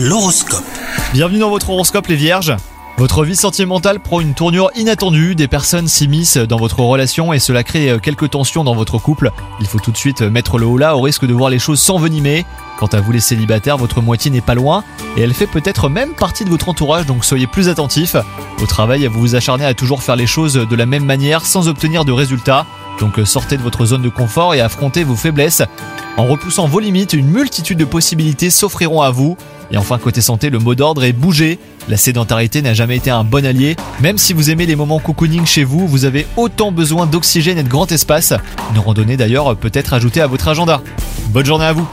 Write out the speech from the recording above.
L'horoscope. Bienvenue dans votre horoscope les vierges. Votre vie sentimentale prend une tournure inattendue, des personnes s'immiscent dans votre relation et cela crée euh, quelques tensions dans votre couple. Il faut tout de suite mettre le haut là au risque de voir les choses s'envenimer. Quant à vous les célibataires, votre moitié n'est pas loin et elle fait peut-être même partie de votre entourage donc soyez plus attentifs. Au travail, vous vous acharnez à toujours faire les choses de la même manière sans obtenir de résultats. Donc euh, sortez de votre zone de confort et affrontez vos faiblesses. En repoussant vos limites, une multitude de possibilités s'offriront à vous. Et enfin, côté santé, le mot d'ordre est bouger. La sédentarité n'a jamais été un bon allié. Même si vous aimez les moments cocooning chez vous, vous avez autant besoin d'oxygène et de grand espace. Une randonnée d'ailleurs peut être ajoutée à votre agenda. Bonne journée à vous